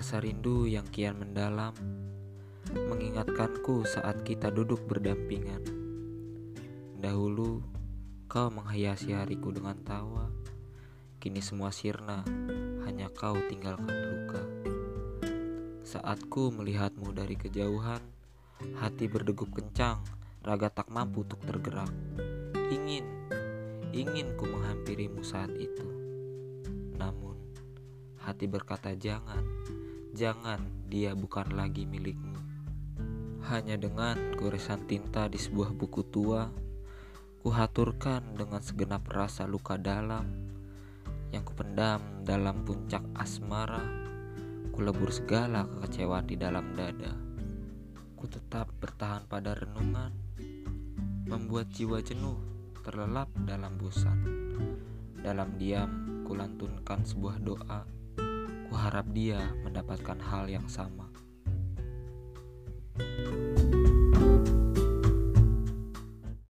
rindu yang kian mendalam Mengingatkanku saat kita duduk berdampingan. Dahulu kau menghiasi hariku dengan tawa. Kini semua sirna, hanya kau tinggalkan luka. Saat ku melihatmu dari kejauhan Hati berdegup kencang, raga tak mampu untuk tergerak. Ingin, ingin ku menghampirimu saat itu. Namun Hati berkata jangan, jangan dia bukan lagi milikmu. Hanya dengan goresan tinta di sebuah buku tua, kuhaturkan dengan segenap rasa luka dalam yang kupendam dalam puncak asmara, kulebur segala kekecewaan di dalam dada. Ku tetap bertahan pada renungan, membuat jiwa jenuh terlelap dalam bosan. Dalam diam, kulantunkan sebuah doa Kuharap dia mendapatkan hal yang sama.